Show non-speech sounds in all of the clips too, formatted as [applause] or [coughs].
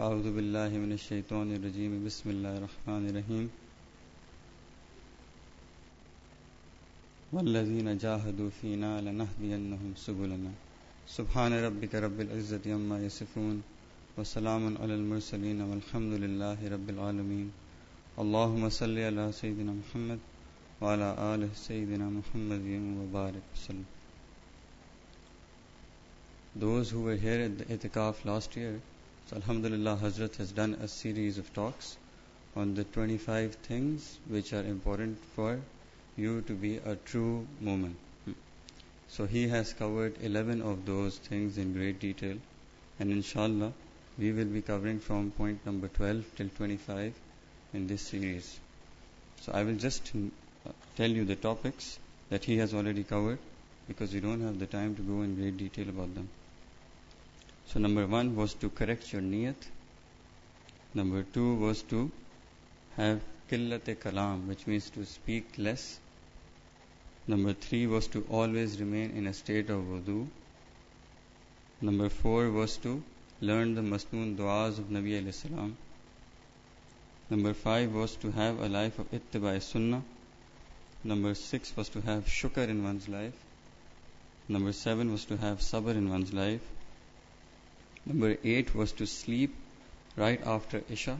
فاعوذ باللہ من الشیطان الرجیم بسم اللہ الرحمن الرحیم والذین جاہدوا فینا لنہدینہم سبولنا سبحان ربک رب العزت عما یسفون وسلام علی المرسلین والحمد للہ رب العالمین اللہم صلی علی سیدنا محمد وعلی آل سیدنا محمد وبارک وسلم. Those who were here at the itikaf last year so Alhamdulillah Hazrat has done a series of talks on the 25 things which are important for you to be a true mu'min. So he has covered 11 of those things in great detail and inshallah we will be covering from point number 12 till 25 in this series. So I will just uh, tell you the topics that he has already covered because we don't have the time to go in great detail about them. So number one was to correct your niyat. Number two was to have killat kalam, which means to speak less. Number three was to always remain in a state of wudu. Number four was to learn the masnoon du'as of Nabi alayhi salam. Number five was to have a life of ittiba sunnah. Number six was to have shukr in one's life. Number seven was to have sabr in one's life. Number eight was to sleep right after Isha.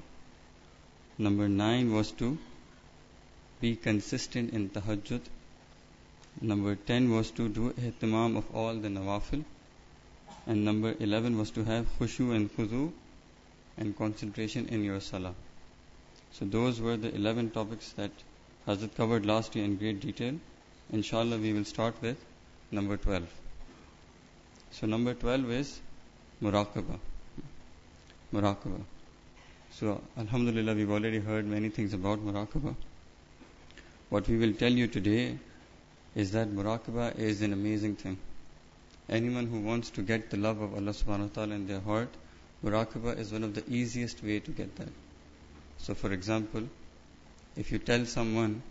Number nine was to be consistent in tahajjud. Number ten was to do ihtimam of all the nawafil. And number eleven was to have khushu and khudu and concentration in your salah. So those were the eleven topics that Hazrat covered last year in great detail. Inshallah we will start with number twelve. So number twelve is muraqabah. Muraqabah. So, Alhamdulillah, we've already heard many things about muraqabah. What we will tell you today is that muraqabah is an amazing thing. Anyone who wants to get the love of Allah subhanahu wa ta'ala in their heart, muraqabah is one of the easiest way to get that. So, for example, if you tell someone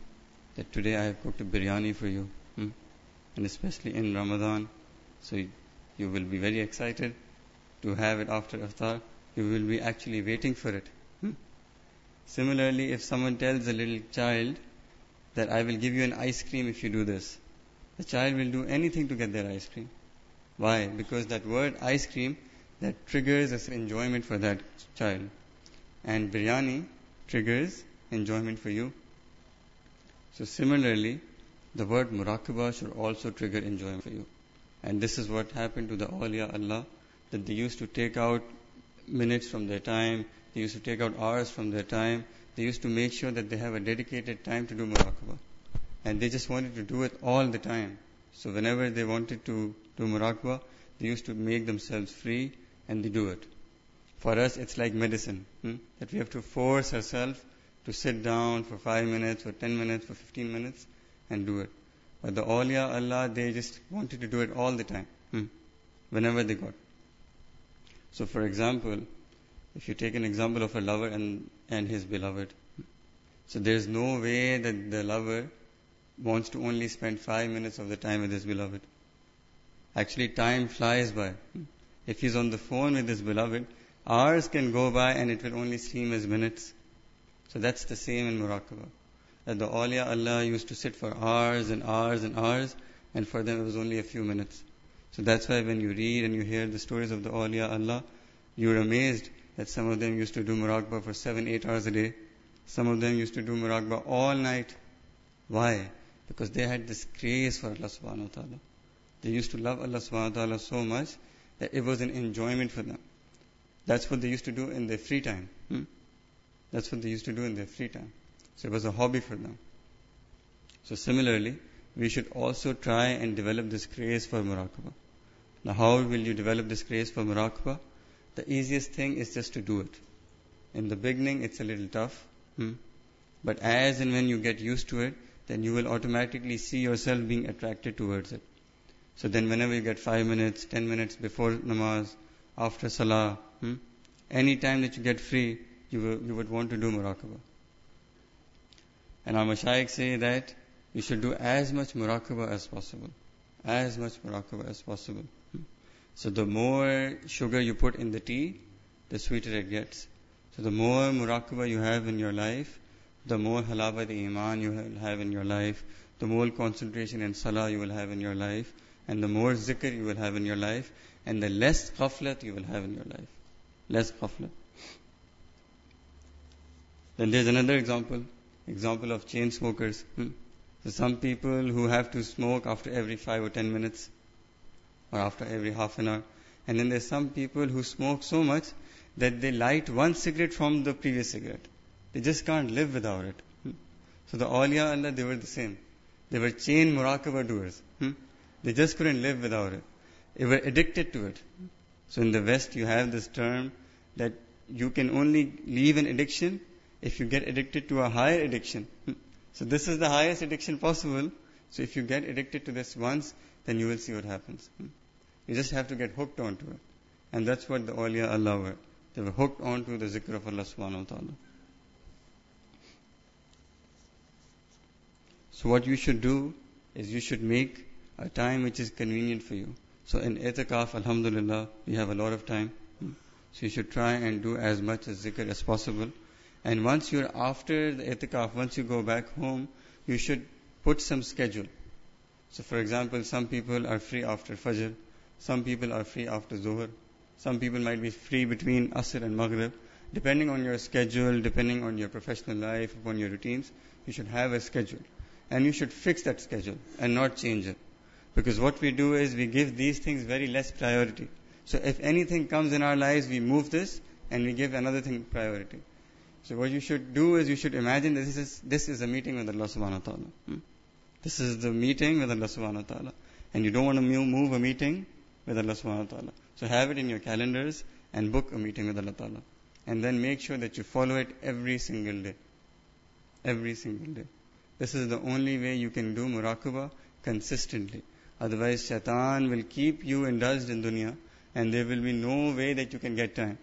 that today I have cooked a biryani for you, hmm, and especially in Ramadan, so you will be very excited to have it after iftar, you will be actually waiting for it. Hmm? Similarly, if someone tells a little child that I will give you an ice cream if you do this, the child will do anything to get their ice cream. Why? Because that word ice cream that triggers this enjoyment for that child. And biryani triggers enjoyment for you. So similarly, the word muraqabah should also trigger enjoyment for you. And this is what happened to the awliya Allah that they used to take out minutes from their time, they used to take out hours from their time, they used to make sure that they have a dedicated time to do muraqabah. And they just wanted to do it all the time. So whenever they wanted to do muraqabah, they used to make themselves free and they do it. For us, it's like medicine, hmm? that we have to force ourselves to sit down for five minutes, for ten minutes, for fifteen minutes, and do it. But the awliya Allah, they just wanted to do it all the time, hmm? whenever they got. So, for example, if you take an example of a lover and, and his beloved, so there's no way that the lover wants to only spend five minutes of the time with his beloved. Actually, time flies by. If he's on the phone with his beloved, hours can go by and it will only seem as minutes. So that's the same in muraqabah. That the awliya Allah used to sit for hours and hours and hours, and for them it was only a few minutes. So that's why when you read and you hear the stories of the awliya Allah, you're amazed that some of them used to do muraqabah for seven, eight hours a day. Some of them used to do muraqabah all night. Why? Because they had this craze for Allah subhanahu wa ta'ala. They used to love Allah subhanahu wa ta'ala so much that it was an enjoyment for them. That's what they used to do in their free time. Hmm? That's what they used to do in their free time. So it was a hobby for them. So similarly, we should also try and develop this craze for muraqabah. Now, how will you develop this craze for muraqabah? The easiest thing is just to do it. In the beginning, it's a little tough, hmm? but as and when you get used to it, then you will automatically see yourself being attracted towards it. So then, whenever you get five minutes, ten minutes before namaz, after salah, hmm? any time that you get free, you, will, you would want to do muraqabah. And our mashayikh say that you should do as much muraqabah as possible. As much muraqabah as possible. So the more sugar you put in the tea, the sweeter it gets. So the more muraqabah you have in your life, the more halava the iman you will have in your life, the more concentration and salah you will have in your life, and the more zikr you will have in your life, and the less ghaflat you will have in your life. Less ghaflat. Then there's another example, example of chain smokers. Hmm. So some people who have to smoke after every five or ten minutes, or after every half an hour. And then there's some people who smoke so much that they light one cigarette from the previous cigarette. They just can't live without it. Hmm. So the awliya Allah, they were the same. They were chain muraqabah doers. Hmm. They just couldn't live without it. They were addicted to it. So in the West, you have this term that you can only leave an addiction if you get addicted to a higher addiction. So this is the highest addiction possible. So if you get addicted to this once, then you will see what happens. You just have to get hooked onto it. And that's what the awliya Allah were. They were hooked onto the zikr of Allah subhanahu wa ta'ala. So what you should do is you should make a time which is convenient for you. So in itikaf, alhamdulillah, we have a lot of time. So you should try and do as much as zikr as possible. And once you're after the itikaf, once you go back home, you should put some schedule. So for example, some people are free after Fajr, some people are free after Zuhr, some people might be free between Asr and Maghrib. Depending on your schedule, depending on your professional life, upon your routines, you should have a schedule and you should fix that schedule and not change it. Because what we do is we give these things very less priority. So if anything comes in our lives, we move this and we give another thing priority. So what you should do is you should imagine this is this is a meeting with Allah subhanahu wa ta'ala. Hmm? This is the meeting with Allah subhanahu wa ta'ala. And you don't want to move a meeting with Allah subhanahu wa ta'ala. So have it in your calendars and book a meeting with Allah ta'ala. And then make sure that you follow it every single day. Every single day. This is the only way you can do muraqabah consistently. Otherwise, shaitan will keep you indulged in dunya and there will be no way that you can get time.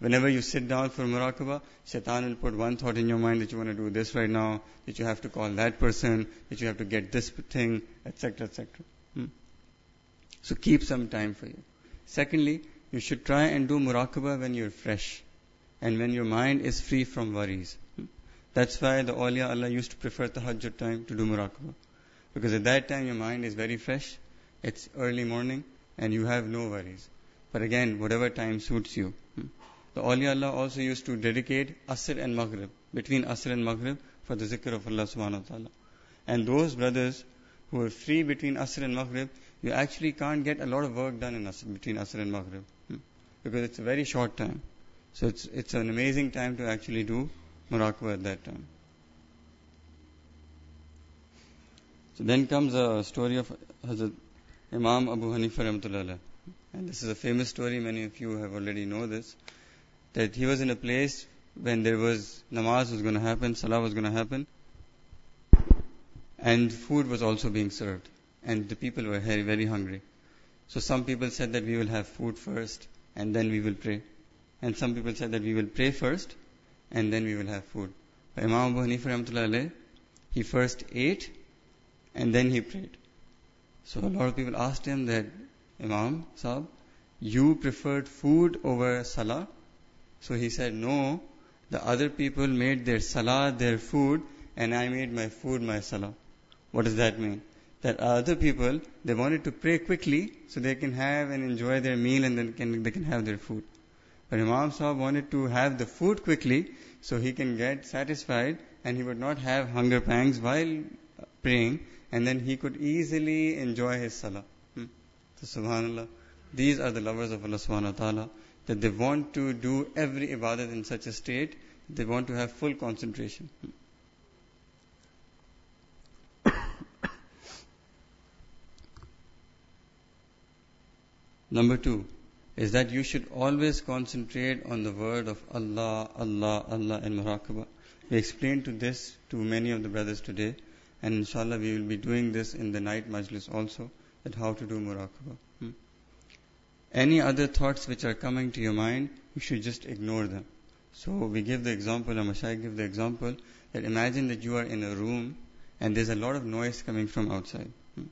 Whenever you sit down for muraqabah, shaitan will put one thought in your mind that you want to do this right now, that you have to call that person, that you have to get this thing, etc., etc. Hmm? So keep some time for you. Secondly, you should try and do muraqabah when you're fresh and when your mind is free from worries. That's why the awliya Allah used to prefer tahajjud time to do muraqabah. Because at that time your mind is very fresh, it's early morning, and you have no worries. But again, whatever time suits you. Hmm. The awliya Allah also used to dedicate Asr and Maghrib, between Asr and Maghrib, for the zikr of Allah subhanahu wa ta'ala. And those brothers who are free between Asr and Maghrib, you actually can't get a lot of work done in Asr, between Asr and Maghrib. Hmm. Because it's a very short time. So it's, it's an amazing time to actually do muraqabah at that time. So then comes a story of Hazrat Imam Abu Hanifa. And this is a famous story, many of you have already know this. That he was in a place when there was namaz was going to happen, salah was going to happen, and food was also being served. And the people were very, very hungry. So some people said that we will have food first, and then we will pray. And some people said that we will pray first, and then we will have food. But Imam Abu Hanifa he first ate and then he prayed. So a lot of people asked him that, Imam Sahib, you preferred food over salah? So he said, no, the other people made their salah their food and I made my food my salah. What does that mean? That other people, they wanted to pray quickly so they can have and enjoy their meal and then can, they can have their food. But Imam Sahib wanted to have the food quickly so he can get satisfied and he would not have hunger pangs while praying and then he could easily enjoy his salah. Hmm. So subhanallah, these are the lovers of Allah subhanahu wa ta'ala that they want to do every ibadat in such a state, they want to have full concentration. [coughs] Number two, is that you should always concentrate on the word of Allah, Allah, Allah in muraqabah. We explained to this to many of the brothers today, and inshallah we will be doing this in the night majlis also, that how to do muraqabah. Hmm? Any other thoughts which are coming to your mind, you should just ignore them. So we give the example, or Mashayikh give the example, that imagine that you are in a room and there's a lot of noise coming from outside. Hmm.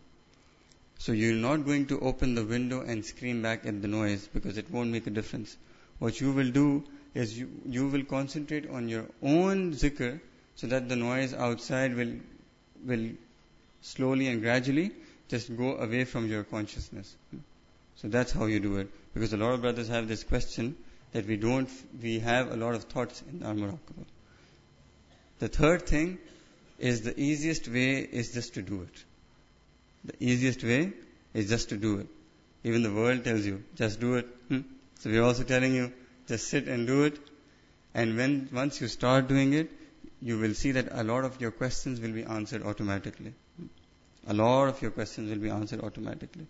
So you're not going to open the window and scream back at the noise because it won't make a difference. what you will do is you, you will concentrate on your own zikr so that the noise outside will, will slowly and gradually just go away from your consciousness. Hmm. So that's how you do it. Because a lot of brothers have this question that we don't, we have a lot of thoughts in our muraqabah. The third thing is the easiest way is just to do it. The easiest way is just to do it. Even the world tells you, just do it. Hmm? So we're also telling you, just sit and do it. And when, once you start doing it, you will see that a lot of your questions will be answered automatically. A lot of your questions will be answered automatically.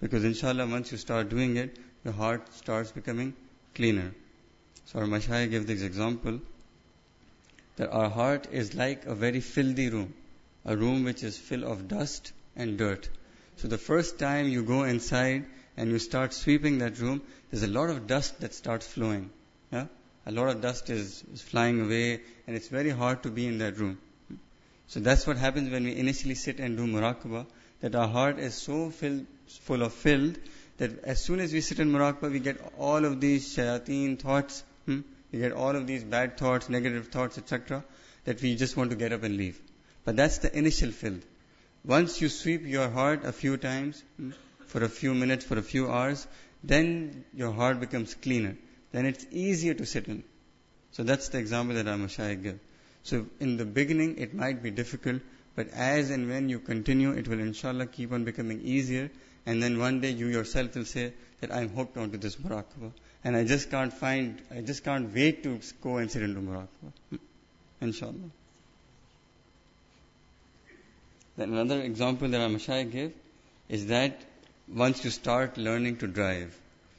Because inshallah, once you start doing it, your heart starts becoming cleaner. So our Mashayikh gave this example that our heart is like a very filthy room, a room which is full of dust and dirt. So the first time you go inside and you start sweeping that room, there's a lot of dust that starts flowing. Yeah? A lot of dust is, is flying away and it's very hard to be in that room. So that's what happens when we initially sit and do muraqabah, that our heart is so filled, full of filth, that as soon as we sit in muraqabah, we get all of these shayateen thoughts, hmm? we get all of these bad thoughts, negative thoughts, etc., that we just want to get up and leave. But that's the initial filth. Once you sweep your heart a few times, hmm, for a few minutes, for a few hours, then your heart becomes cleaner. Then it's easier to sit in. So that's the example that our Mashayikh give. So in the beginning, it might be difficult, but as and when you continue, it will inshallah keep on becoming easier. And then one day you yourself will say that I'm hooked onto this muraqabah. And I just can't find, I just can't wait to go and sit into muraqabah. Hmm. Inshallah. Then another example that our Mashayikh gave is that once you start learning to drive.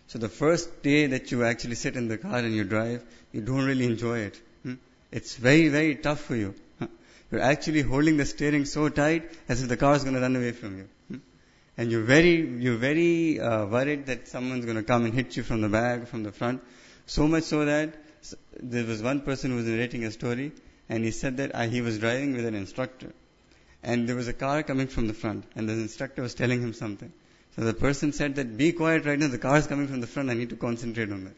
So the first day that you actually sit in the car and you drive, you don't really enjoy it. It's very, very tough for you. You're actually holding the steering so tight as if the car is going to run away from you. And you're very, you're very uh, worried that someone's going to come and hit you from the back, from the front. So much so that there was one person who was narrating a story, and he said that uh, he was driving with an instructor, and there was a car coming from the front, and the instructor was telling him something. So the person said that, be quiet right now, the car is coming from the front, I need to concentrate on that.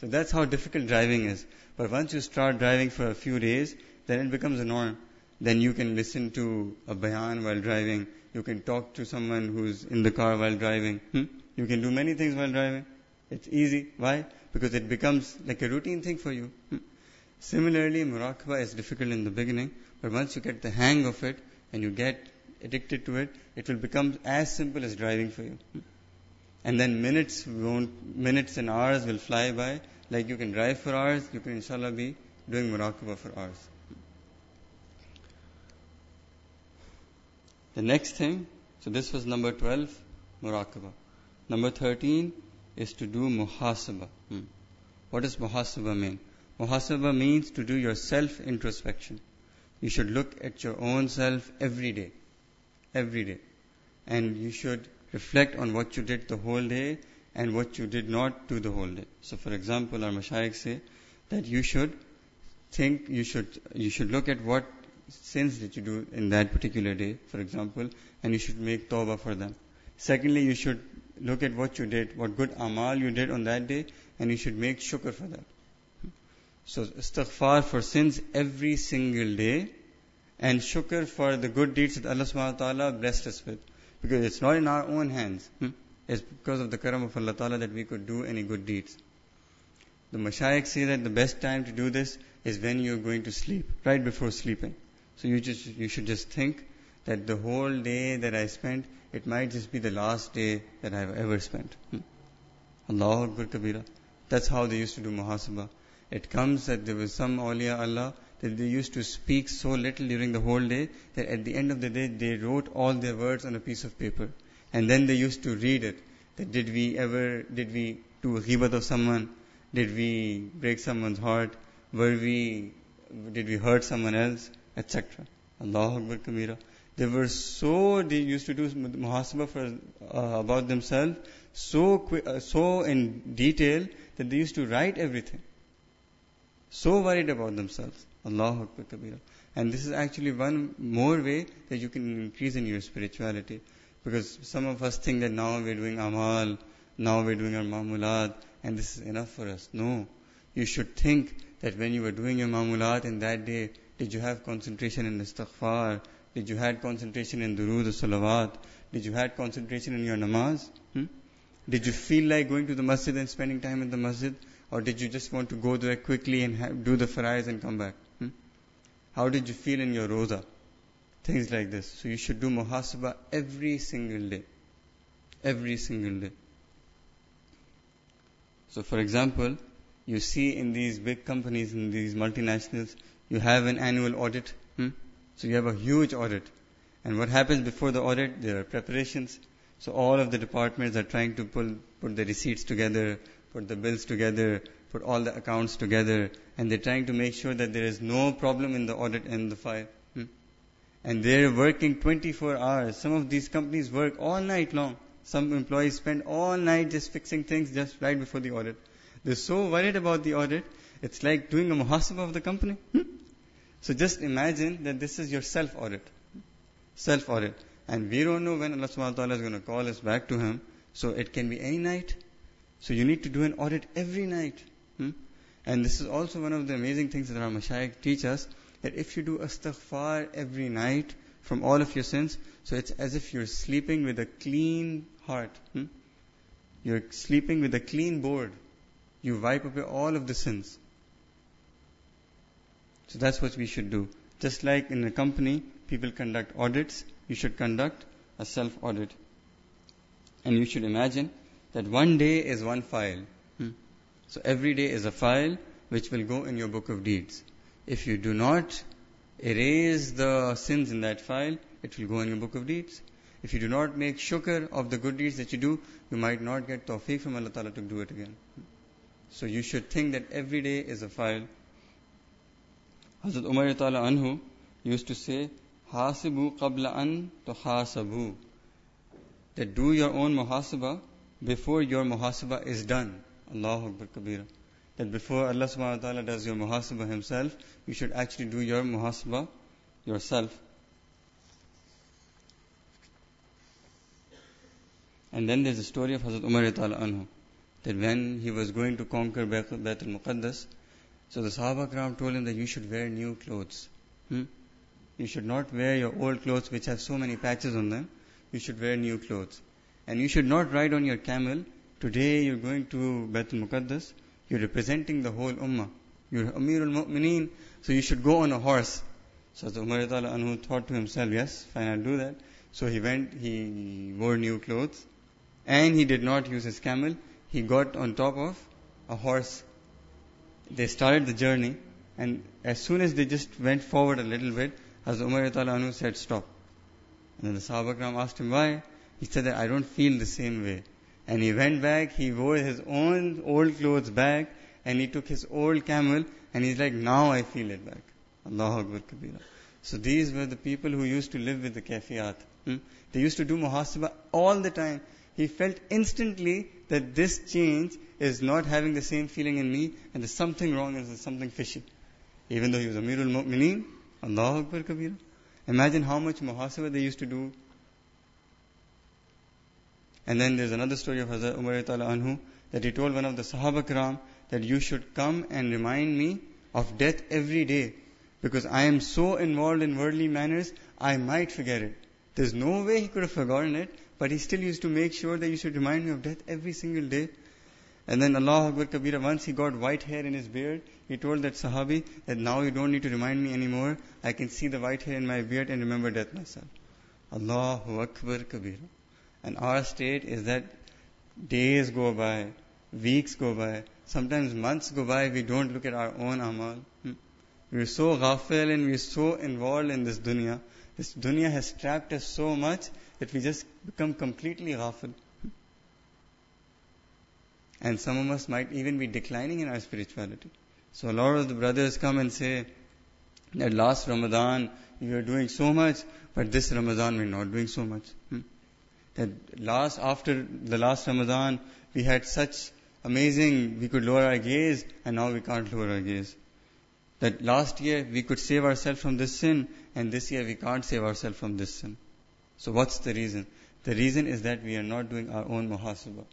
So that's how difficult driving is. But once you start driving for a few days, then it becomes a norm. Then you can listen to a bayan while driving. You can talk to someone who's in the car while driving. Hmm? You can do many things while driving. It's easy. Why? Because it becomes like a routine thing for you. Hmm? Similarly, muraqabah is difficult in the beginning, but once you get the hang of it and you get addicted to it, it will become as simple as driving for you. Hmm? And then minutes won't, minutes and hours will fly by like you can drive for hours, you can inshallah be doing muraqabah for hours. The next thing, so this was number 12, muraqabah. Number 13 is to do muhasabah. Hmm. What does muhasabah mean? Muhasabah means to do your self introspection. You should look at your own self every day. Every day. And you should reflect on what you did the whole day and what you did not do the whole day. So for example, our mashayikh say that you should think, you should, you should look at what sins that you do in that particular day, for example, and you should make tawbah for them. Secondly, you should look at what you did, what good amal you did on that day, and you should make shukr for that. So istighfar for sins every single day, and shukr for the good deeds that Allah subhanahu wa ta'ala blessed us with. Because it's not in our own hands. It's because of the karam of Allah Ta'ala that we could do any good deeds. The Mashayikh say that the best time to do this is when you're going to sleep, right before sleeping. So you just, you should just think that the whole day that I spent, it might just be the last day that I've ever spent. Hmm. Allahu Akbar Kabira. That's how they used to do muhasabah. It comes that there was some awliya Allah that they used to speak so little during the whole day that at the end of the day they wrote all their words on a piece of paper. And then they used to read it. That did we ever, did we do a ghibat of someone? Did we break someone's heart? Were we, did we hurt someone else? Etc. Allah Akbar Kabira. They were so, they used to do muhasabah for, uh, about themselves so uh, so in detail that they used to write everything. So worried about themselves. Allah Akbar Kabira. And this is actually one more way that you can increase in your spirituality. Because some of us think that now we're doing amal, now we're doing our mamulat, and this is enough for us. No. You should think that when you were doing your mamulat in that day, did you have concentration in istighfar? Did you had concentration in durood or salawat? Did you had concentration in your namaz? Hmm? Did you feel like going to the masjid and spending time in the masjid? Or did you just want to go there quickly and do the farais and come back? Hmm? How did you feel in your roza? Things like this. So you should do muhasabah every single day. Every single day. So for example, you see in these big companies, in these multinationals, you have an annual audit. Hmm? So you have a huge audit. And what happens before the audit? There are preparations. So all of the departments are trying to pull, put the receipts together, put the bills together, put all the accounts together, and they're trying to make sure that there is no problem in the audit and the file. Hmm? And they're working 24 hours. Some of these companies work all night long. Some employees spend all night just fixing things just right before the audit. They're so worried about the audit, it's like doing a muhasabah of the company. Hmm? So just imagine that this is your self audit. Self audit. And we don't know when Allah subhanahu wa ta'ala is going to call us back to Him. So it can be any night. So you need to do an audit every night. Hmm? And this is also one of the amazing things that our mashayikh teach us, that if you do astaghfar every night from all of your sins, so it's as if you're sleeping with a clean heart. Hmm? You're sleeping with a clean board. You wipe away all of the sins. So that's what we should do. Just like in a company, people conduct audits, you should conduct a self audit. And you should imagine that one day is one file. Hmm? So every day is a file which will go in your book of deeds. If you do not erase the sins in that file, it will go in your book of deeds. If you do not make shukr of the good deeds that you do, you might not get tawfiq from Allah Ta'ala to do it again. So you should think that every day is a file. Hazrat Umar Ta'ala Anhu used to say, Hasibu qabla an tuhasabu. That do your own muhasabah before your muhasabah is done. Allahu Akbar Kabira. That before Allah subhanahu wa ta'ala does your muhasabah himself, you should actually do your muhasabah yourself. And then there's the story of Hazrat Umar ta'ala anhu. That when he was going to conquer Bayt al-Muqaddas, so the Sahaba Kram told him that you should wear new clothes. Hmm? You should not wear your old clothes which have so many patches on them. You should wear new clothes. And you should not ride on your camel. Today you're going to Bayt al-Muqaddas. You're representing the whole ummah. You're Amir al-Mu'mineen. So you should go on a horse. So the Umar anhu thought to himself, yes, fine, I'll do that. So he went, he wore new clothes. And he did not use his camel. He got on top of a horse. They started the journey. And as soon as they just went forward a little bit, as Umar anhu said, stop. And then the Sahaba Kram asked him why. He said that I don't feel the same way. And he went back, he wore his own old clothes back, and he took his old camel, and he's like, now I feel it back. Allahu Akbar Kabira. So these were the people who used to live with the kafiyat. Hmm? They used to do muhasabah all the time. He felt instantly that this change is not having the same feeling in me, and there's something wrong, and there's something fishy. Even though he was Amirul Mu'mineen, Allahu Akbar Kabira. Imagine how much muhasabah they used to do. And then there's another story of Hazrat Umar Anhu that he told one of the Sahaba Kiram that you should come and remind me of death every day because I am so involved in worldly manners, I might forget it. There's no way he could have forgotten it, but he still used to make sure that you should remind me of death every single day. And then Allah Akbar Kabira, once he got white hair in his beard, he told that Sahabi that now you don't need to remind me anymore. I can see the white hair in my beard and remember death myself. Allahu Akbar Kabira. And our state is that days go by, weeks go by, sometimes months go by, we don't look at our own amal. Hmm? We're so ghafil and we're so involved in this dunya. This dunya has trapped us so much that we just become completely ghafil. And some of us might even be declining in our spirituality. So a lot of the brothers come and say that last Ramadan we were doing so much, but this Ramadan we're not doing so much. Hmm? That last, after the last Ramadan, we had such amazing, we could lower our gaze, and now we can't lower our gaze. That last year we could save ourselves from this sin, and this year we can't save ourselves from this sin. So what's the reason? The reason is that we are not doing our own muhasabah.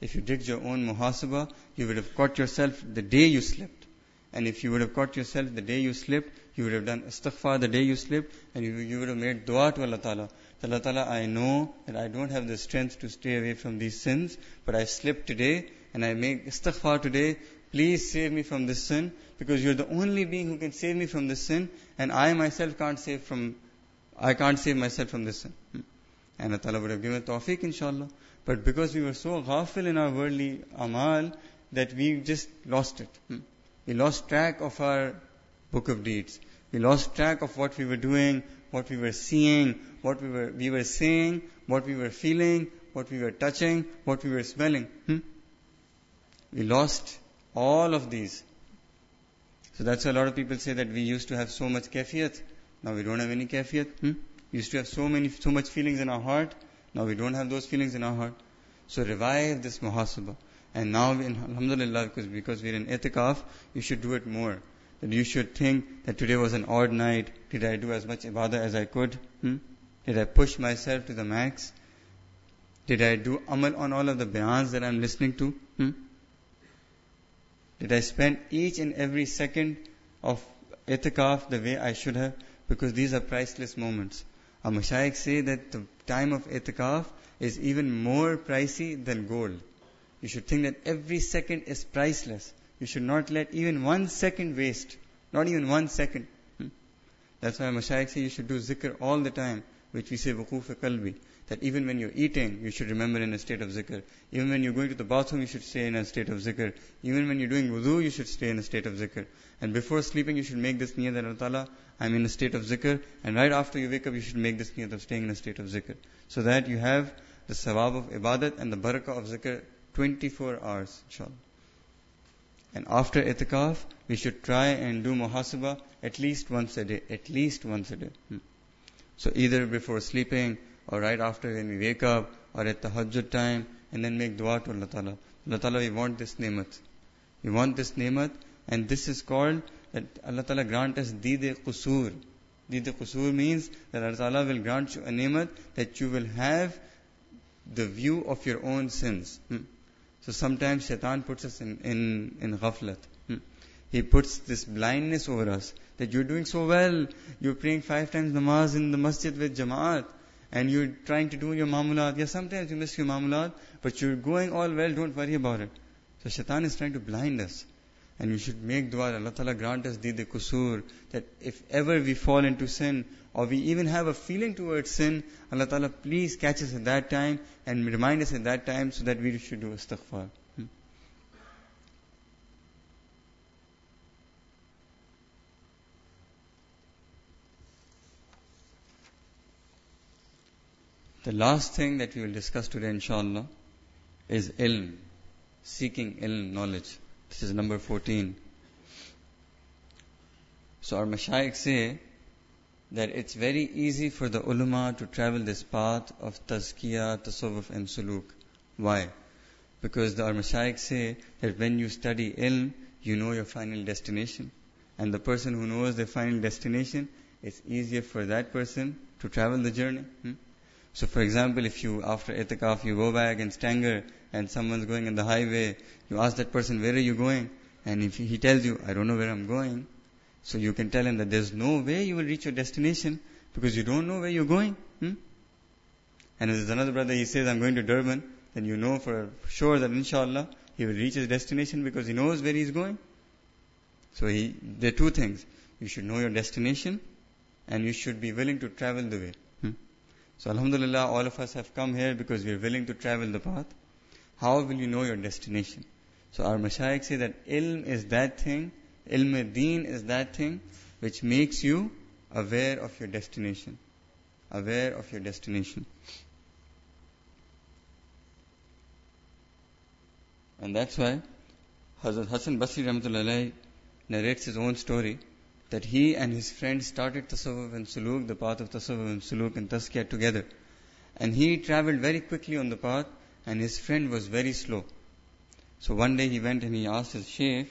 If you did your own muhasabah, you would have caught yourself the day you slept. And if you would have caught yourself the day you slept, you would have done istighfar the day you slept, and you, you would have made dua to Allah Ta'ala. Allah Ta'ala, I know that I don't have the strength to stay away from these sins, but I slept today, and I make istighfar today. Please save me from this sin, because you're the only being who can save me from this sin, and I myself can't save from, I can't save myself from this. Hmm. And Allah would have given tawfiq, inshallah. But because we were so ghafil in our worldly amal, that we just lost it. Hmm. We lost track of our book of deeds. We lost track of what we were doing, what we were seeing, what we were, we were saying, what we were feeling, what we were touching, what we were smelling. Hmm? We lost all of these. So that's why a lot of people say that we used to have so much kafiyat. Now we don't have any kafiyat. Hmm? We used to have so many, so much feelings in our heart. Now we don't have those feelings in our heart. So revive this muhasabah. And now, in, alhamdulillah, because, because we're in itikaf, you should do it more. That you should think that today was an odd night. Did I do as much ibadah as I could? Hmm? Did I push myself to the max? Did I do amal on all of the bayans that I'm listening to? Hmm? Did I spend each and every second of itikaf the way I should have? Because these are priceless moments. Our mashayikh say that the time of itikaf is even more pricey than gold. You should think that every second is priceless. You should not let even one second waste. Not even one second. Hmm? That's why Mashaykh say you should do zikr all the time, which we say wukuf kalbi. That even when you're eating, you should remember in a state of zikr. Even when you're going to the bathroom, you should stay in a state of zikr. Even when you're doing wudu, you should stay in a state of zikr. And before sleeping, you should make this niyat that Allah I'm in a state of zikr. And right after you wake up, you should make this niyat of staying in a state of zikr. So that you have the sawab of ibadat and the barakah of zikr 24 hours, inshallah. And after itikaf, we should try and do muhasabah at least once a day. At least once a day. Hmm. So either before sleeping, or right after when we wake up, or at the tahajjud time, and then make dua to Allah Ta'ala. Allah Ta'ala, we want this nemat. We want this nemat, and this is called that Allah Ta'ala grant us dide qusur. Dide qusur means that Allah Ta'ala will grant you a nemat that you will have the view of your own sins. Hmm. So sometimes shaitan puts us in, in, in ghaflat. Hmm. He puts this blindness over us that you're doing so well. You're praying five times namaz in the masjid with jamaat. And you're trying to do your mamulat. Yeah, sometimes you miss your mamulat, but you're going all well, don't worry about it. So shaitan is trying to blind us. And we should make dua, Allah Ta'ala grant us the kusur, that if ever we fall into sin, or we even have a feeling towards sin, Allah Ta'ala please catch us at that time and remind us at that time so that we should do istighfar. The last thing that we will discuss today, inshallah, is ilm, seeking ilm, knowledge. This is number 14. So our mashayikh say that it's very easy for the ulama to travel this path of tazkiyah, tasawwuf and suluk. Why? Because the mashayikh say that when you study ilm, you know your final destination. And the person who knows their final destination, it's easier for that person to travel the journey. Hmm? So for example, if you, after itikaf, you go back and stanger and someone's going in the highway, you ask that person, where are you going? And if he tells you, I don't know where I'm going, so you can tell him that there's no way you will reach your destination because you don't know where you're going. Hmm? And there's another brother, he says, I'm going to Durban, then you know for sure that inshallah, he will reach his destination because he knows where he's going. So he, there are two things. You should know your destination and you should be willing to travel the way. So alhamdulillah, all of us have come here because we are willing to travel the path. How will you know your destination? So our mashayikh say that ilm is that thing, ilm deen is that thing which makes you aware of your destination. Aware of your destination. And that's why Hazrat Hassan Basri Rahmatullah narrates his own story that he and his friend started Tasawwuf and Suluk, the path of Tasawwuf and Suluk and Tazkiyah together. And he traveled very quickly on the path and his friend was very slow. So one day he went and he asked his sheikh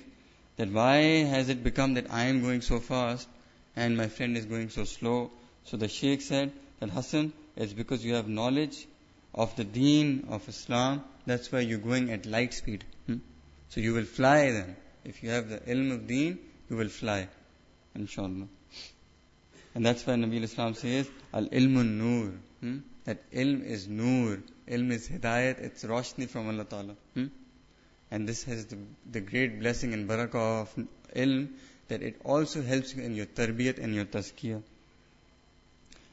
that why has it become that I am going so fast and my friend is going so slow? So the sheikh said that Hassan, it's because you have knowledge of the deen of Islam that's why you're going at light speed. Hmm? So you will fly then. If you have the ilm of deen, you will fly. Inshallah. And that's why Nabi Islam says, Al ilmun nur. Hmm? That ilm is nur. Ilm is hidayat. It's roshni from Allah Ta'ala. Hmm? And this has the, the great blessing and barakah of ilm that it also helps you in your tarbiyat and your tazkiyah.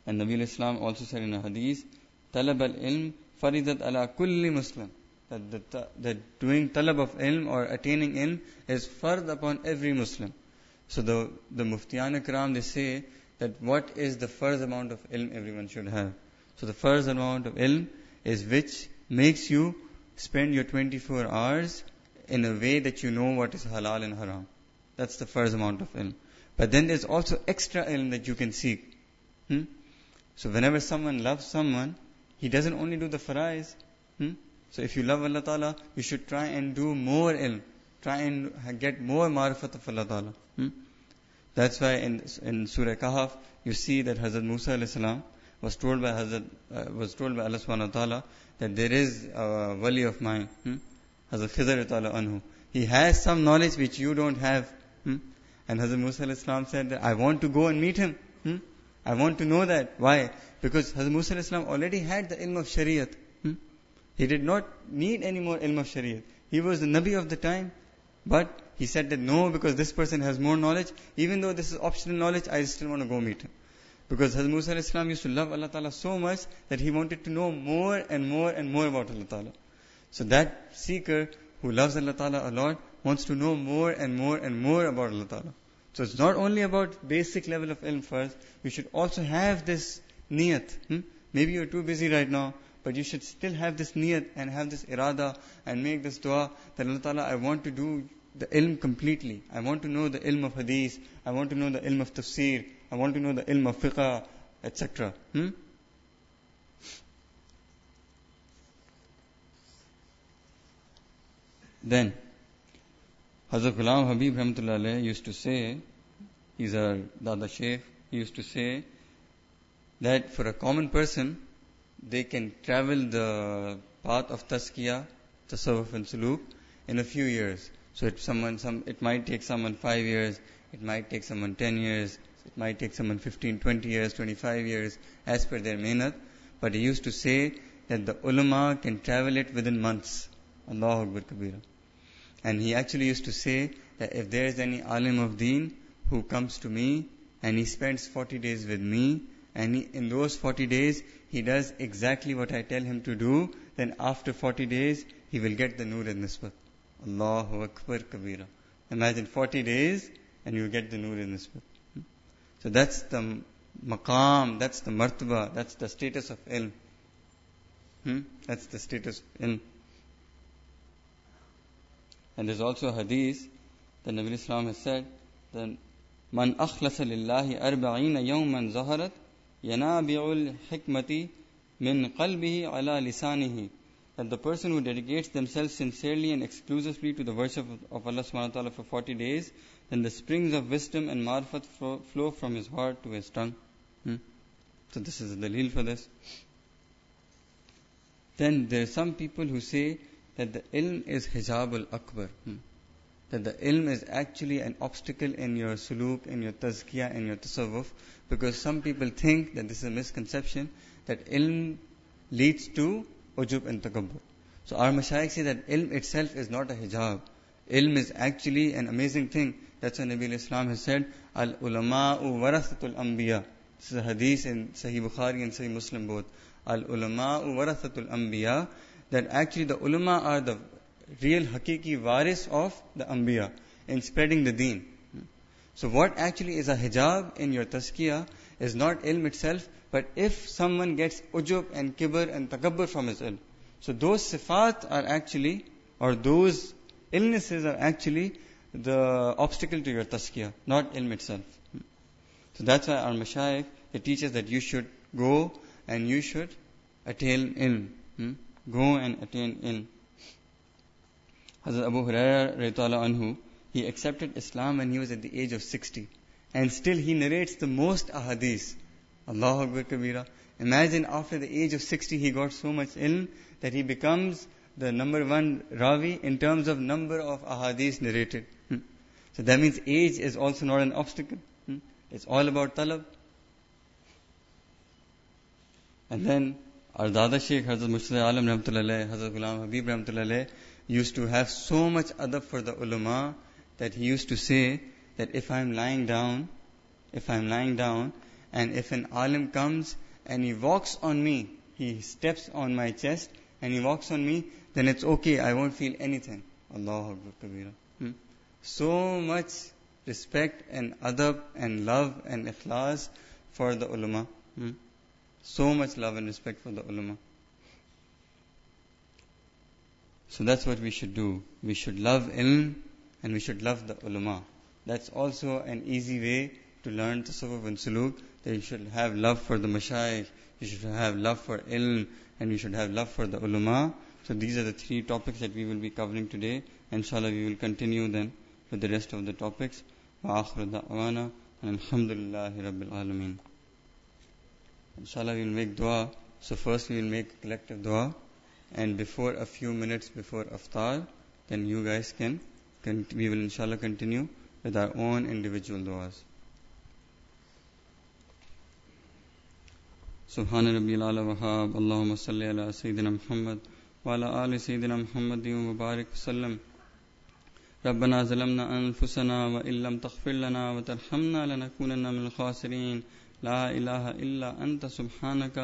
And Nabi Islam also said in a hadith, Talab al-ilm faridat ala kulli Muslim. That, the, doing talab of ilm or attaining ilm is fard upon every Muslim. So the, the Muftiyan they say that what is the first amount of ilm everyone should have. So the first amount of ilm is which makes you spend your 24 hours in a way that you know what is halal and haram. That's the first amount of ilm. But then there's also extra ilm that you can seek. Hmm? So whenever someone loves someone, he doesn't only do the farais. Hmm? So if you love Allah Ta'ala, you should try and do more ilm. Try and get more marifat of Allah Ta'ala. Hmm? That's why in, in Surah Kahf, you see that Hazrat Musa salam was told by Hazrat, uh, was told by Allah subhanahu wa ta'ala that there is a wali of mine, hmm? Hazrat Khizr ta'ala anhu. He has some knowledge which you don't have. Hmm? And Hazrat Musa salam said that I want to go and meet him. Hmm? I want to know that. Why? Because Hazrat Musa Islam already had the ilm of Shariat. Hmm? He did not need any more ilm of Shariat. He was the Nabi of the time. But he said that no, because this person has more knowledge. Even though this is optional knowledge, I still want to go meet him. Because Hazrat Musa Islam used to love Allah Ta'ala so much that he wanted to know more and more and more about Allah Ta'ala. So that seeker who loves Allah Ta'ala a lot wants to know more and more and more about Allah Ta'ala. So it's not only about basic level of ilm first, you should also have this niyat. Hmm? Maybe you're too busy right now, but you should still have this niyat and have this irada and make this dua that Allah Ta'ala, I want to do the ilm completely. I want to know the ilm of hadith. I want to know the ilm of tafsir. I want to know the ilm of fiqh, etc. Hmm? Then, Hazrat Ghulam Habib Rahmatullah used to say, he's a Dada Sheikh, he used to say that for a common person, they can travel the path of Tazkiyah, Tasawwuf and Suluk in a few years. So it, someone, some, it might take someone five years, it might take someone ten years, it might take someone 15, 20 years, 25 years, as per their mehnat. But he used to say that the ulama can travel it within months. Allahu Akbar Kabira. And he actually used to say that if there is any alim of deen who comes to me and he spends 40 days with me and he, in those 40 days he does exactly what I tell him to do, then after 40 days he will get the nur in nisbat. Allahu Akbar Kabira. Imagine 40 days and you get the nur in nisbat. So that's the maqam, that's the martaba, that's the status of ilm. Hmm? That's the status of ilm. And there's also a hadith that Nabi Islam has said that Man akhlasa lillahi arba'ina yawman zaharat yanabi'ul hikmati min qalbihi ala lisanihi that the person who dedicates themselves sincerely and exclusively to the worship of Allah subhanahu wa ta'ala for 40 days, then the springs of wisdom and marfat flow from his heart to his tongue. Hmm? So this is the dalil for this. Then there are some people who say that the ilm is hijab al-akbar. Hmm? That the ilm is actually an obstacle in your suluk, in your tazkiyah, in your tasawwuf. Because some people think that this is a misconception, that ilm leads to ujub and takabbur. So our mashayikh say that ilm itself is not a hijab. Ilm is actually an amazing thing. That's why Nabi Islam has said, Al ulama'u warathatul anbiya. This is a hadith in Sahih Bukhari and Sahih Muslim both. Al ulama'u warathatul anbiya that actually the ulama are the real hakiki waris of the anbiya in spreading the deen. So what actually is a hijab in your tazkiyah is not ilm itself, but if someone gets ujub and kibr and takabbur from his ilm. So those sifat are actually, or those illnesses are actually the obstacle to your tazkiyah, not ilm itself. So that's why our mashayikh, they teach us that you should go and you should attain ilm. Hmm? go and attain ilm. Hazrat Abu Hurairah anhu, he accepted Islam when he was at the age of 60. And still he narrates the most ahadith. Allahu Akbar Kabira. Imagine after the age of 60 he got so much ilm that he becomes the number one Ravi in terms of number of ahadith narrated. Hmm. So that means age is also not an obstacle. Hmm. It's all about talab. And then our Dada Sheikh, Hazrat Mushtaq Alam Rahmatullah Hazrat Ghulam Habib Rahmatullah used to have so much adab for the ulama that he used to say that if I'm lying down, if I'm lying down, and if an alim comes and he walks on me, he steps on my chest and he walks on me, then it's okay, I won't feel anything. Allahu Akbar. Hmm? So much respect and adab and love and ikhlas for the ulama. Hmm? So much love and respect for the ulama. So that's what we should do. We should love ilm and we should love the ulama. That's also an easy way to learn tasawwuf and suluk, that you should have love for the mashayikh, you should have love for ilm, and you should have love for the ulama. So these are the three topics that we will be covering today. Inshallah, we will continue then with the rest of the topics. وآخر دعوانا الحمد لله رب العالمين Inshallah, we will make dua. So first we will make collective dua. And before a few minutes before aftar, then you guys can, can we will inshallah continue with our own individual du'as. سبحان ربي الأعلى وهاب اللهم صل على سيدنا محمد وعلى آل سيدنا محمد وبارك وسلم ربنا ظلمنا أنفسنا وإن لم تغفر لنا وترحمنا لنكونن من الخاسرين لا إله إلا أنت سبحانك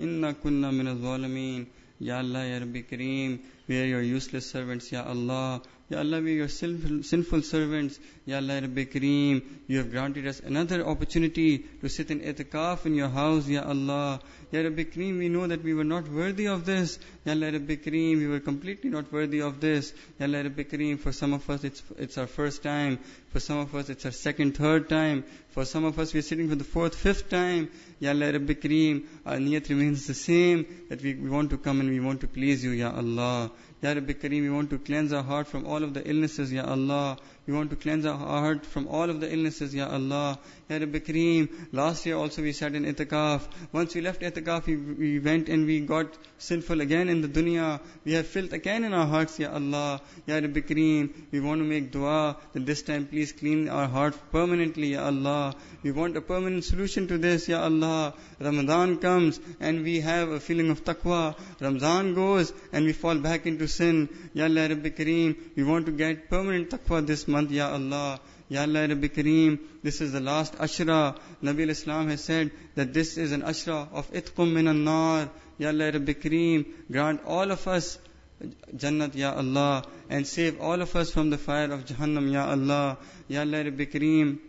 إنا كنا من الظالمين Ya Allah, Ya Rabbi Kareem, we are your useless servants, Ya Allah. Ya Allah, we are your sinful, servants. Ya Allah, Rabbi Kareem, you have granted us another opportunity to sit in itikaf in your house, Ya Allah. Ya Rabbi Kareem, we know that we were not worthy of this. Ya Allah, Rabbi Kareem, we were completely not worthy of this. Ya Allah, Rabbi Kareem, for some of us it's, it's our first time. For some of us it's our second, third time. For some of us we're sitting for the fourth, fifth time. Ya Allah, Rabbi Kareem, our niyat remains the same, that we, we want to come and we want to please you, Ya Allah. Ya Rabbi Kareem, we want to cleanse our heart from all of the illnesses, Ya Allah. We want to cleanse our heart from all of the illnesses, Ya Allah. Ya Rabbi Kareem, last year also we sat in itikaf. Once we left itikaf, we, we went and we got sinful again in the dunya. We have filth again in our hearts, Ya Allah. Ya Rabbi Kareem, we want to make dua that this time please clean our heart permanently, Ya Allah. We want a permanent solution to this, Ya Allah. Ramadan comes and we have a feeling of taqwa. Ramadan goes and we fall back into sin. Ya Allah, Rabbi Kareem, we want to get permanent taqwa this month, Ya Allah. Ya Allah Rabbi Kareem, this is the last ashra. Nabi al-Islam has said that this is an ashra of itqum min nar Ya Allah Rabbi Kareem, grant all of us Jannat Ya Allah and save all of us from the fire of Jahannam Ya Allah. Ya Allah Rabbi Kareem,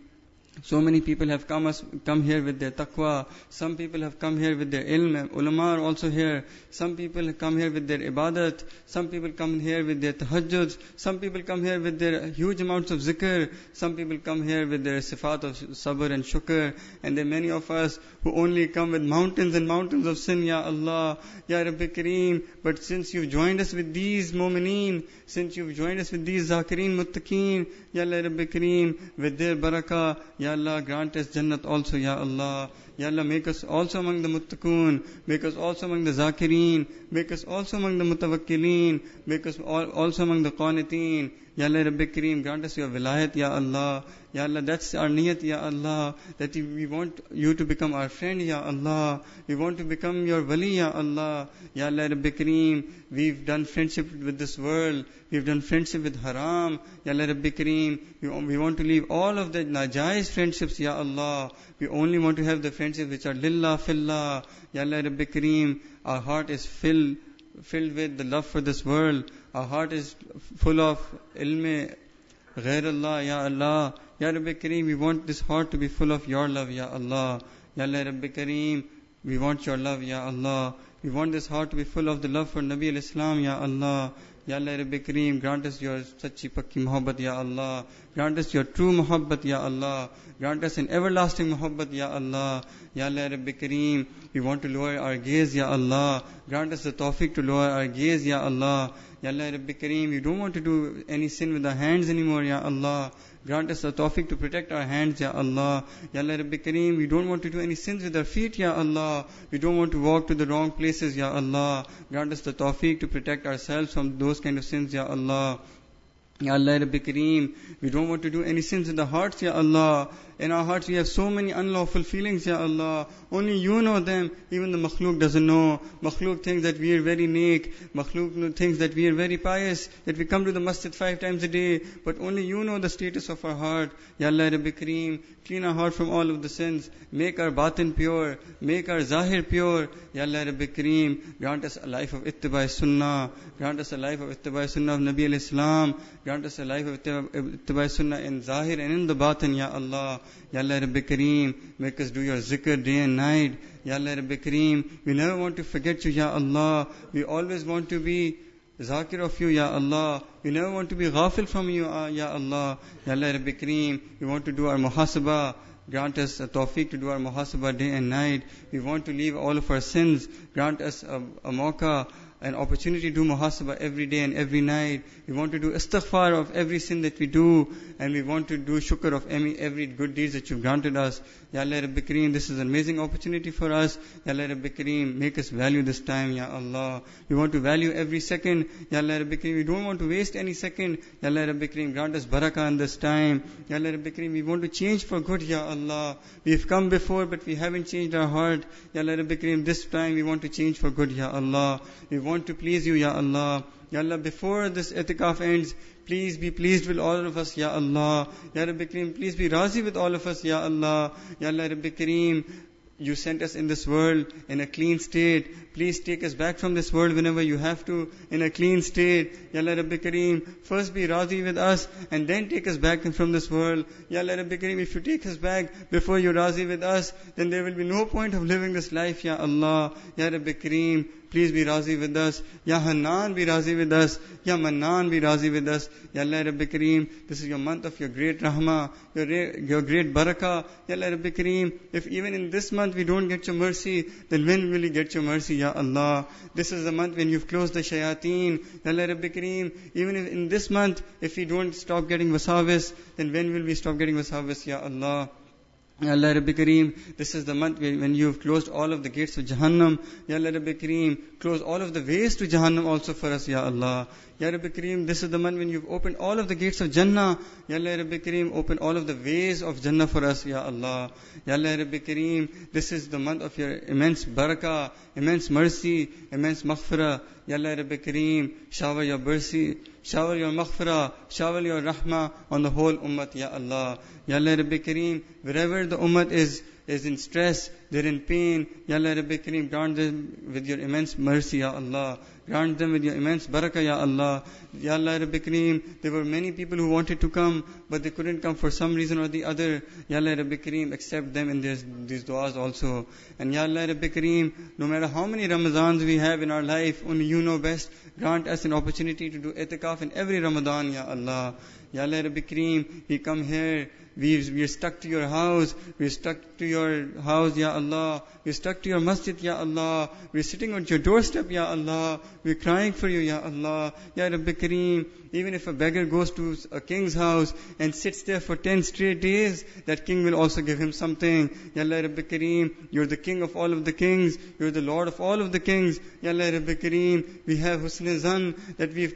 so many people have come, come here with their taqwa. Some people have come here with their ilm. Ulama are also here. Some people have come here with their ibadat. Some people come here with their tahajjuds. Some people come here with their huge amounts of zikr. Some people come here with their sifat of sabr and shukr. And there are many of us who only come with mountains and mountains of sin, Ya Allah, Ya Rabbi Kareem. But since you've joined us with these mu'mineen, since you've joined us with these zakireen, muttaqeen, Ya Rabbi Kareem, with their barakah, Ya Allah, grant us Jannat also, Ya Allah. Ya Allah, make us also among the muttaqoon, make us also among the zakireen, make us also among the mutawakkileen, make us also among the qaniteen. Ya Allah, Rabbi Kareem, grant us your vilayat, Ya Allah. Ya Allah, that's our niyat, Ya Allah. That we want you to become our friend, Ya Allah. We want to become your wali, Ya Allah. Ya Allah, Rabbi Kareem, we've done friendship with this world. We've done friendship with haram. Ya Allah, Rabbi Kareem, we, we want to leave all of the najaiz friendships, Ya Allah. We only want to have the friendships which are lillah, fillah. Ya Allah, Rabbi Kareem, our heart is filled filled with the love for this world. Our heart is full of ilm, ghair Allah, Ya Allah. Ya Rabbi Kareem, we want this heart to be full of your love, Ya Allah. Ya Allah Rabbi Kareem, we want your love, Ya Allah. We want this heart to be full of the love for Nabi al-Islam, Ya Allah. Ya Allah Rabbi Kareem, grant us your sachi pakki muhabbat, Ya Allah. Grant us your true muhabbat, Ya Allah. Grant us an everlasting muhabbat, Ya Allah. Ya Allah Rabbi Kareem, we want to lower our gaze, Ya Allah. Grant us the tawfiq to lower our gaze, Ya Allah. Ya Allah Rabbi Kareem, we don't want to do any sin with our hands anymore, Ya Allah. Grant us the tawfiq to protect our hands, Ya Allah. Ya Allah Rabbi Kareem, we don't want to do any sins with our feet, Ya Allah. We don't want to walk to the wrong places, Ya Allah. Grant us the tawfiq to protect ourselves from those kind of sins, Ya Allah. Ya Allah Rabbi Kareem, we don't want to do any sins in the hearts, Ya Allah. In our hearts we have so many unlawful feelings, Ya Allah. Only you know them. Even the makhluk doesn't know. Makhluk thinks that we are very neek. Makhluk thinks that we are very pious. That we come to the masjid five times a day. But only you know the status of our heart. Ya Allah Rabbi Kareem, clean our heart from all of the sins. Make our batin pure. Make our zahir pure. Ya Allah Rabbi Kareem, grant us a life of ittibai sunnah. Grant us a life of ittibai sunnah of Nabi al-Islam. Grant us a life of ittibai sunnah in zahir and in the batin, Ya Allah. Ya Allah Rabbi Kareem, make us do your zikr day and night. Ya Allah Rabbi Kareem, we never want to forget you, Ya Allah. We always want to be zakir of you, Ya Allah. We never want to be ghafil from you, uh, Ya Allah. Ya Allah Rabbi Kareem, we want to do our muhasabah. Grant us a tawfiq to do our muhasabah day and night. We want to leave all of our sins. Grant us a, a mauka an opportunity to do muhasabah every day and every night. We want to do istighfar of every sin that we do, and we want to do shukr of every, good deeds that you've granted us. Ya Allah Rabbi Kareem, this is an amazing opportunity for us. Ya Allah Rabbi Kareem, make us value this time, Ya Allah. We want to value every second. Ya Allah Rabbi Kareem, we don't want to waste any second. Ya Allah Rabbi Kareem, grant us barakah in this time. Ya Allah Rabbi Kareem, we want to change for good, Ya Allah. We've come before, but we haven't changed our heart. Ya Allah Rabbi Kareem, this time we want to change for good, Ya Allah. We want to please you, Ya Allah. Ya Allah, before this itikaf ends, please be pleased with all of us, Ya Allah. Ya Rabbi Kareem, please be razi with all of us, Ya Allah. Ya Allah Rabbi Kareem, you sent us in this world in a clean state. Please take us back from this world whenever you have to in a clean state. Ya Allah Rabbi Kareem, first be razi with us and then take us back from this world. Ya Allah Rabbi Kareem, if you take us back before you're razi with us, then there will be no point of living this life, Ya Allah. Ya Rabbi Kareem, Please be razi with us. Ya Hanan be razi with us. Ya Manan, be razi with us. Ya Allah Rabbi Kareem, this is your month of your great rahmah, your, your great barakah. Ya Allah Rabbi Kareem, if even in this month we don't get your mercy, then when will we get your mercy, Ya Allah? This is the month when you've closed the shayateen. Ya Allah Rabbi Kareem, even if in this month, if we don't stop getting wasawis, then when will we stop getting wasawis, Ya Allah? Ya Allah Rabbi Kareem, this is the month when you've closed all of the gates of Jahannam. Ya Allah Rabbi Kareem, close all of the ways to Jahannam also for us, Ya Allah. Ya Rabbi Kareem, this is the month when you've opened all of the gates of Jannah. Ya Allah Rabbi Kareem, open all of the ways of Jannah for us, Ya Allah. Ya Allah Rabbi Kareem, this is the month of your immense barakah, immense mercy, immense maghfirah. Ya Allah Rabbi Kareem, shower your mercy, shower your maghfirah, shower your rahmah on the whole ummah, Ya Allah. Ya Allah Rabbi Kareem, wherever the ummah is, is in stress, they're in pain. Ya Allah Rabbi Kareem, grant them with your immense mercy, Ya Allah. Grant them with your immense barakah, Ya Allah. Ya Allah Rabbi Kareem, there were many people who wanted to come, but they couldn't come for some reason or the other. Ya Allah Rabbi Kareem, accept them in this, these du'as also. And Ya Allah Rabbi Kareem, no matter how many Ramazans we have in our life, only you know best. Grant us an opportunity to do itikaf in every Ramadan, Ya Allah. Ya Allah Rabbi Kareem, we come here, we, we are stuck to your house, we are stuck to your house, Ya Allah. We are stuck to your masjid, Ya Allah. We are sitting on your doorstep, Ya Allah. We are crying for you, Ya Allah. Ya Rabbi Kareem, even if a beggar goes to a king's house and sits there for 10 straight days, that king will also give him something. Ya Allah Rabbi Kareem, you're the king of all of the kings. You're the lord of all of the kings. Ya Allah Rabbi Kareem, we have husn zan that we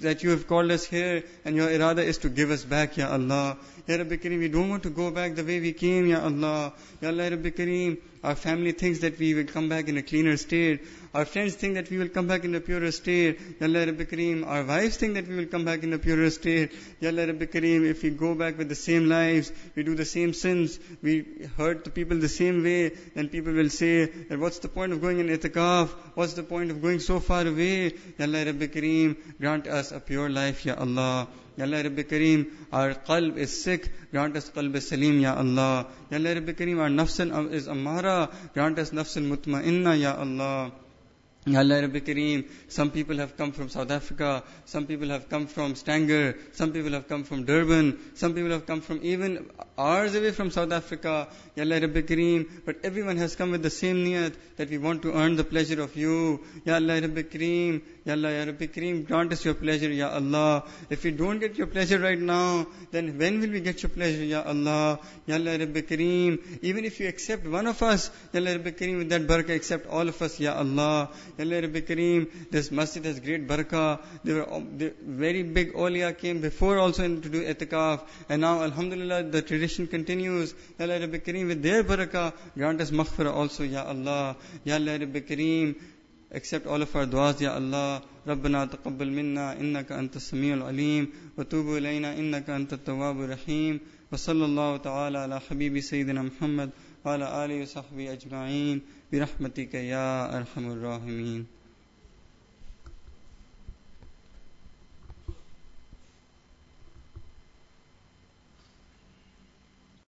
that you have called us here and your irada is to give us back, Ya Allah. Ya Rabbi Kareem, we don't want to go back the way we came, Ya Allah. Ya Allah Rabbi Kareem, our family thinks that we will come back in a cleaner state. Our friends think that we will come back in a purer state. Ya Allah Rabbi Kareem, our wives think that we will come back in a purer state. Ya Allah Rabbi Kareem, if we go back with the same lives, we do the same sins, we hurt the people the same way, then people will say that what's the point of going in itikaf? What's the point of going so far away? Ya Allah Rabbi Kareem, grant us a pure life, Ya Allah. Ya Allah Rabbi Kareem, our qalb is sick, grant us qalb salim, Ya Allah. Ya Allah Rabbi Kareem, our nafsan is amara, grant us nafsan mutma'inna, Ya Allah. Ya Allah Rabbi Kareem, some people have come from South Africa, some people have come from Stanger, some people have come from Durban, some people have come from even hours away from South Africa, Ya Allah Rabbi Kareem, but everyone has come with the same niyat that we want to earn the pleasure of you. Ya Allah Rabbi Kareem, Ya Allah, Ya Rabbi Kareem, grant us your pleasure, Ya Allah. If we don't get your pleasure right now, then when will we get your pleasure, Ya Allah? Ya Allah, Rabbi Kareem, even if you accept one of us, Ya Allah, Rabbi Kareem, with that barakah, accept all of us, Ya Allah. Ya Allah, Rabbi Kareem, this masjid has great barakah. There were um, the very big awliya came before also to do itikaf, and now, Alhamdulillah, the tradition continues. Ya Allah, Rabbi Kareem, with their barakah, grant us maghfirah also, Ya Allah. Ya Allah, Rabbi Kareem, accept all of our du'as ya Allah. ربنا تقبل منا إنك أنت السميع العليم وتوب إلينا إنك أنت التواب الرحيم وصلى الله تعالى على حبيب سيدنا محمد وعلى آله وصحبه أجمعين برحمتك يا أرحم الراحمين